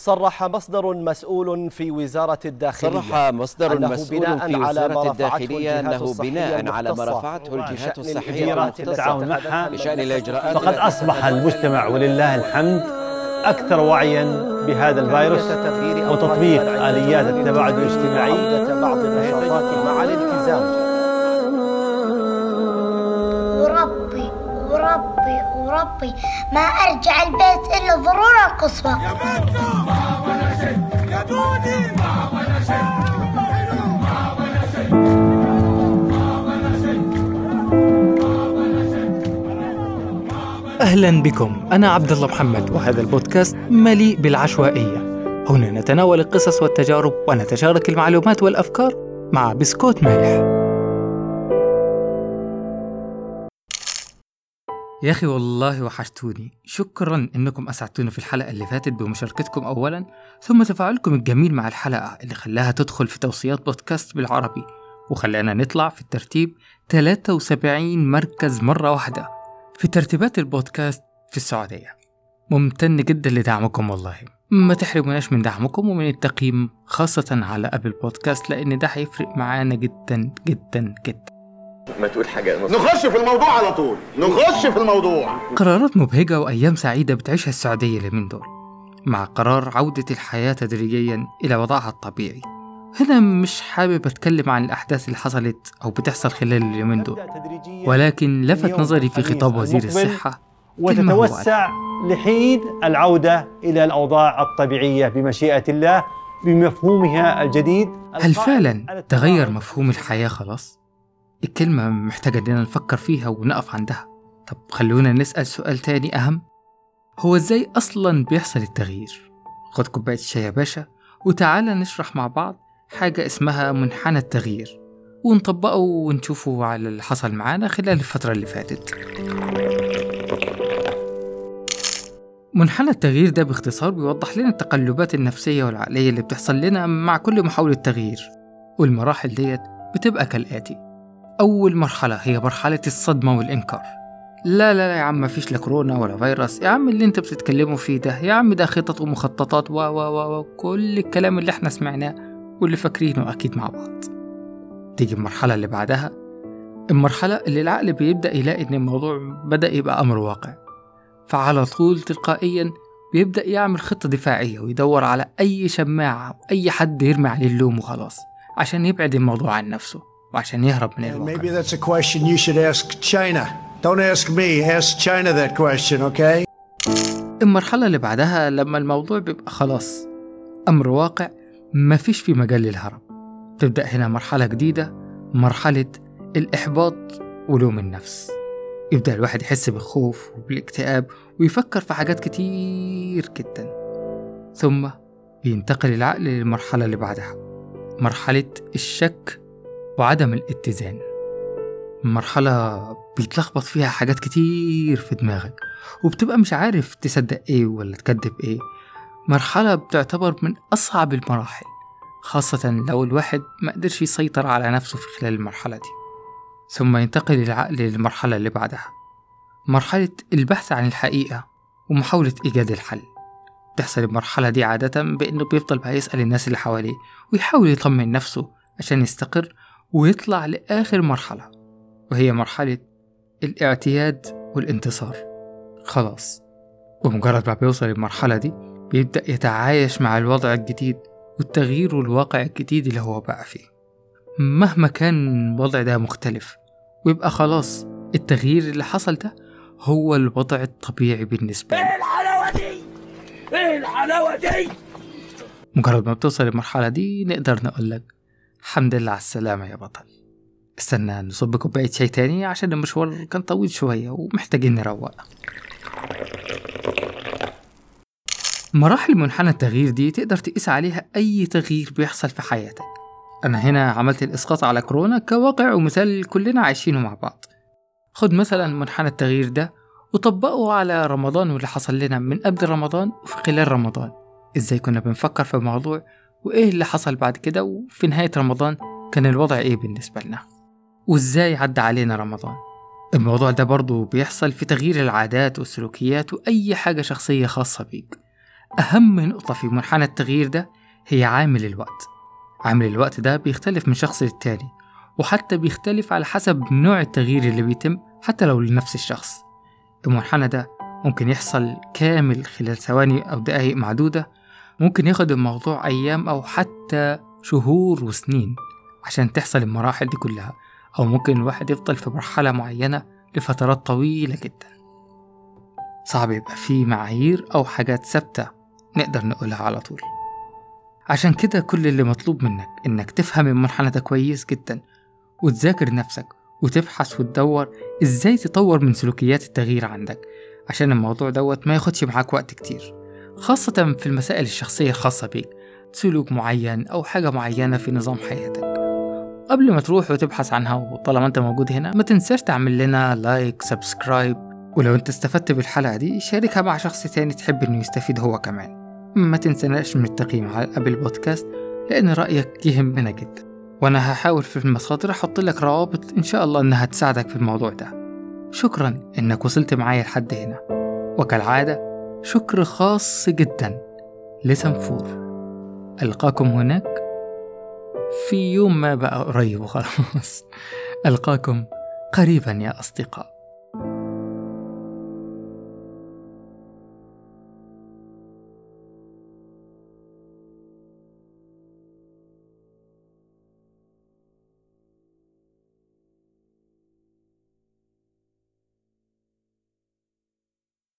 صرح مصدر مسؤول في وزارة الداخلية صرح مصدر مسؤول في وزارة الداخلية أنه بناء على ما رفعته الجهات الصحية. التعاون معها بشأن الإجراءات فقد أصبح المجتمع ولله الحمد أكثر وعيا بهذا الفيروس وتطبيق آليات التباعد الاجتماعي بعض النشاطات مع الالتزام. وربي وربي ما أرجع البيت إلا ضرورة قصوى أهلا بكم. أنا عبد الله محمد وهذا البودكاست مليء بالعشوائية. هنا نتناول القصص والتجارب ونتشارك المعلومات والأفكار مع بسكوت مالح يا أخي والله وحشتوني. شكرا أنكم أسعدتونا في الحلقة اللي فاتت بمشاركتكم أولا ثم تفاعلكم الجميل مع الحلقة اللي خلاها تدخل في توصيات بودكاست بالعربي. وخلانا نطلع في الترتيب 73 مركز مرة واحدة في ترتيبات البودكاست في السعودية. ممتن جدا لدعمكم والله. ما تحرموناش من دعمكم ومن التقييم خاصة على أبل بودكاست لأن ده هيفرق معانا جدا جدا جدا. ما تقول حاجة نخش في الموضوع على طول. نخش في الموضوع. قرارات مبهجة وأيام سعيدة بتعيشها السعودية اليومين دول؟ مع قرار عودة الحياة تدريجيا إلى وضعها الطبيعي. هنا مش حابب أتكلم عن الأحداث اللي حصلت أو بتحصل خلال اليومين دول. ولكن لفت نظري في خطاب وزير الصحة وتتوسع لحين العودة إلى الأوضاع الطبيعية بمشيئة الله بمفهومها الجديد. هل فعلا تغير مفهوم الحياة خلاص؟ الكلمة محتاجة إننا نفكر فيها ونقف عندها. طب خلونا نسأل سؤال تاني أهم. هو إزاي أصلا بيحصل التغيير؟ خد كوباية الشاي يا باشا وتعالى نشرح مع بعض حاجة اسمها منحنى التغيير. ونطبقه ونشوفه على اللي حصل معانا خلال الفترة اللي فاتت. منحنى التغيير ده باختصار بيوضح لنا التقلبات النفسية والعقلية اللي بتحصل لنا مع كل محاولة تغيير. والمراحل ديت بتبقى كالآتي. أول مرحلة هي مرحلة الصدمة والإنكار. لا لا لا يا عم مفيش لا كورونا ولا فيروس. يا عم اللي انت بتتكلموا فيه ده يا عم ده خطط ومخططات و و و كل الكلام اللي إحنا سمعناه واللي فاكرينه أكيد مع بعض. تيجي المرحلة اللي بعدها؟ المرحلة اللي العقل بيبدأ يلاقي إن الموضوع بدأ يبقى أمر واقع. فعلى طول تلقائيا بيبدأ يعمل خطة دفاعية ويدور على أي شماعة وأي حد يرمي عليه اللوم وخلاص عشان يبعد الموضوع عن نفسه. وعشان يهرب من الواقع maybe that's a question you should ask China. Don't ask me, ask China that question, okay? المرحلة اللي بعدها لما الموضوع بيبقى خلاص أمر واقع مفيش في مجال للهرب تبدأ هنا مرحلة جديدة مرحلة الإحباط ولوم النفس يبدأ الواحد يحس بالخوف وبالاكتئاب ويفكر في حاجات كتير جدا ثم بينتقل العقل للمرحلة اللي بعدها مرحلة الشك وعدم الاتزان. مرحلة بيتلخبط فيها حاجات كتير في دماغك وبتبقى مش عارف تصدق إيه ولا تكذب إيه. مرحلة بتعتبر من أصعب المراحل خاصة لو الواحد ما قدرش يسيطر على نفسه في خلال المرحلة دي. ثم ينتقل العقل للمرحلة اللي بعدها. مرحلة البحث عن الحقيقة ومحاولة إيجاد الحل. تحصل المرحلة دي عادة بإنه بيفضل بقى يسأل الناس اللي حواليه ويحاول يطمن نفسه عشان يستقر ويطلع لآخر مرحلة وهي مرحلة الاعتياد والانتصار. خلاص بمجرد ما بيوصل للمرحلة دي بيبدأ يتعايش مع الوضع الجديد والتغيير والواقع الجديد اللي هو بقى فيه. مهما كان الوضع ده مختلف ويبقى خلاص التغيير اللي حصل ده هو الوضع الطبيعي بالنسبة له مجرد ما بتوصل للمرحلة دي نقدر نقول لك الحمد لله على السلامة يا بطل. استنى نصب كوباية شاي تاني عشان المشوار كان طويل شوية ومحتاجين نروق. مراحل منحنى التغيير دي تقدر تقيس عليها أي تغيير بيحصل في حياتك. أنا هنا عملت الإسقاط على كورونا كواقع ومثال كلنا عايشينه مع بعض. خد مثلا منحنى التغيير ده وطبقه على رمضان واللي حصل لنا من قبل رمضان وفي خلال رمضان. إزاي كنا بنفكر في الموضوع وإيه اللي حصل بعد كده؟ وفي نهاية رمضان كان الوضع إيه بالنسبة لنا؟ وإزاي عدى علينا رمضان؟ الموضوع ده برضه بيحصل في تغيير العادات والسلوكيات وأي حاجة شخصية خاصة بيك. أهم نقطة في منحنى التغيير ده هي عامل الوقت. عامل الوقت ده بيختلف من شخص للتاني وحتى بيختلف على حسب نوع التغيير اللي بيتم حتى لو لنفس الشخص. المنحنى ده ممكن يحصل كامل خلال ثواني أو دقايق معدودة ممكن ياخد الموضوع أيام أو حتى شهور وسنين عشان تحصل المراحل دي كلها أو ممكن الواحد يفضل في مرحلة معينة لفترات طويلة جدا. صعب يبقى في معايير أو حاجات ثابتة نقدر نقولها على طول. عشان كده كل اللي مطلوب منك إنك تفهم المنحنى ده كويس جدا وتذاكر نفسك وتبحث وتدور إزاي تطور من سلوكيات التغيير عندك عشان الموضوع دوت ما ياخدش معاك وقت كتير. خاصة في المسائل الشخصية الخاصة بيك سلوك معين أو حاجة معينة في نظام حياتك. قبل ما تروح وتبحث عنها وطالما أنت موجود هنا ما تنساش تعمل لنا like subscribe ولو أنت استفدت بالحلقة دي شاركها مع شخص تاني تحب إنه يستفيد هو كمان. ما تنسناش من التقييم على أبل بودكاست لأن رأيك يهمنا جدا. وأنا هحاول في المصادر أحط لك روابط إن شاء الله إنها تساعدك في الموضوع ده. شكرا إنك وصلت معايا لحد هنا. وكالعادة شكر خاص جدا لسنفور. ألقاكم هناك في يوم ما بقى قريب وخلاص ألقاكم قريبا يا أصدقاء.